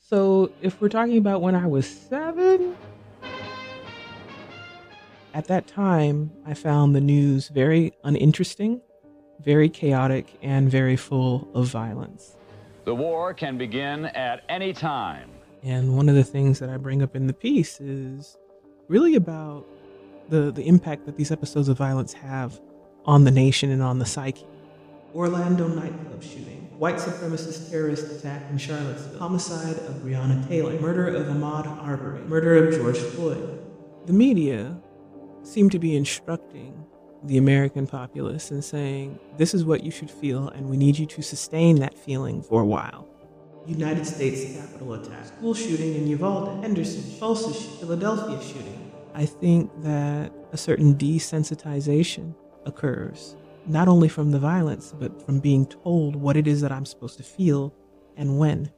So, if we're talking about when I was seven, at that time, I found the news very uninteresting, very chaotic, and very full of violence. The war can begin at any time. And one of the things that I bring up in the piece is really about the, the impact that these episodes of violence have on the nation and on the psyche. Orlando nightclub shooting, white supremacist terrorist attack in Charlottesville, homicide of Breonna Taylor, murder of Ahmaud Arbery, murder of George Floyd. The media seem to be instructing the American populace and saying, this is what you should feel, and we need you to sustain that feeling for a while. United States Capitol attack, school shooting in Uvalde, Henderson, Tulsa, Philadelphia shooting. I think that a certain desensitization occurs, not only from the violence, but from being told what it is that I'm supposed to feel and when.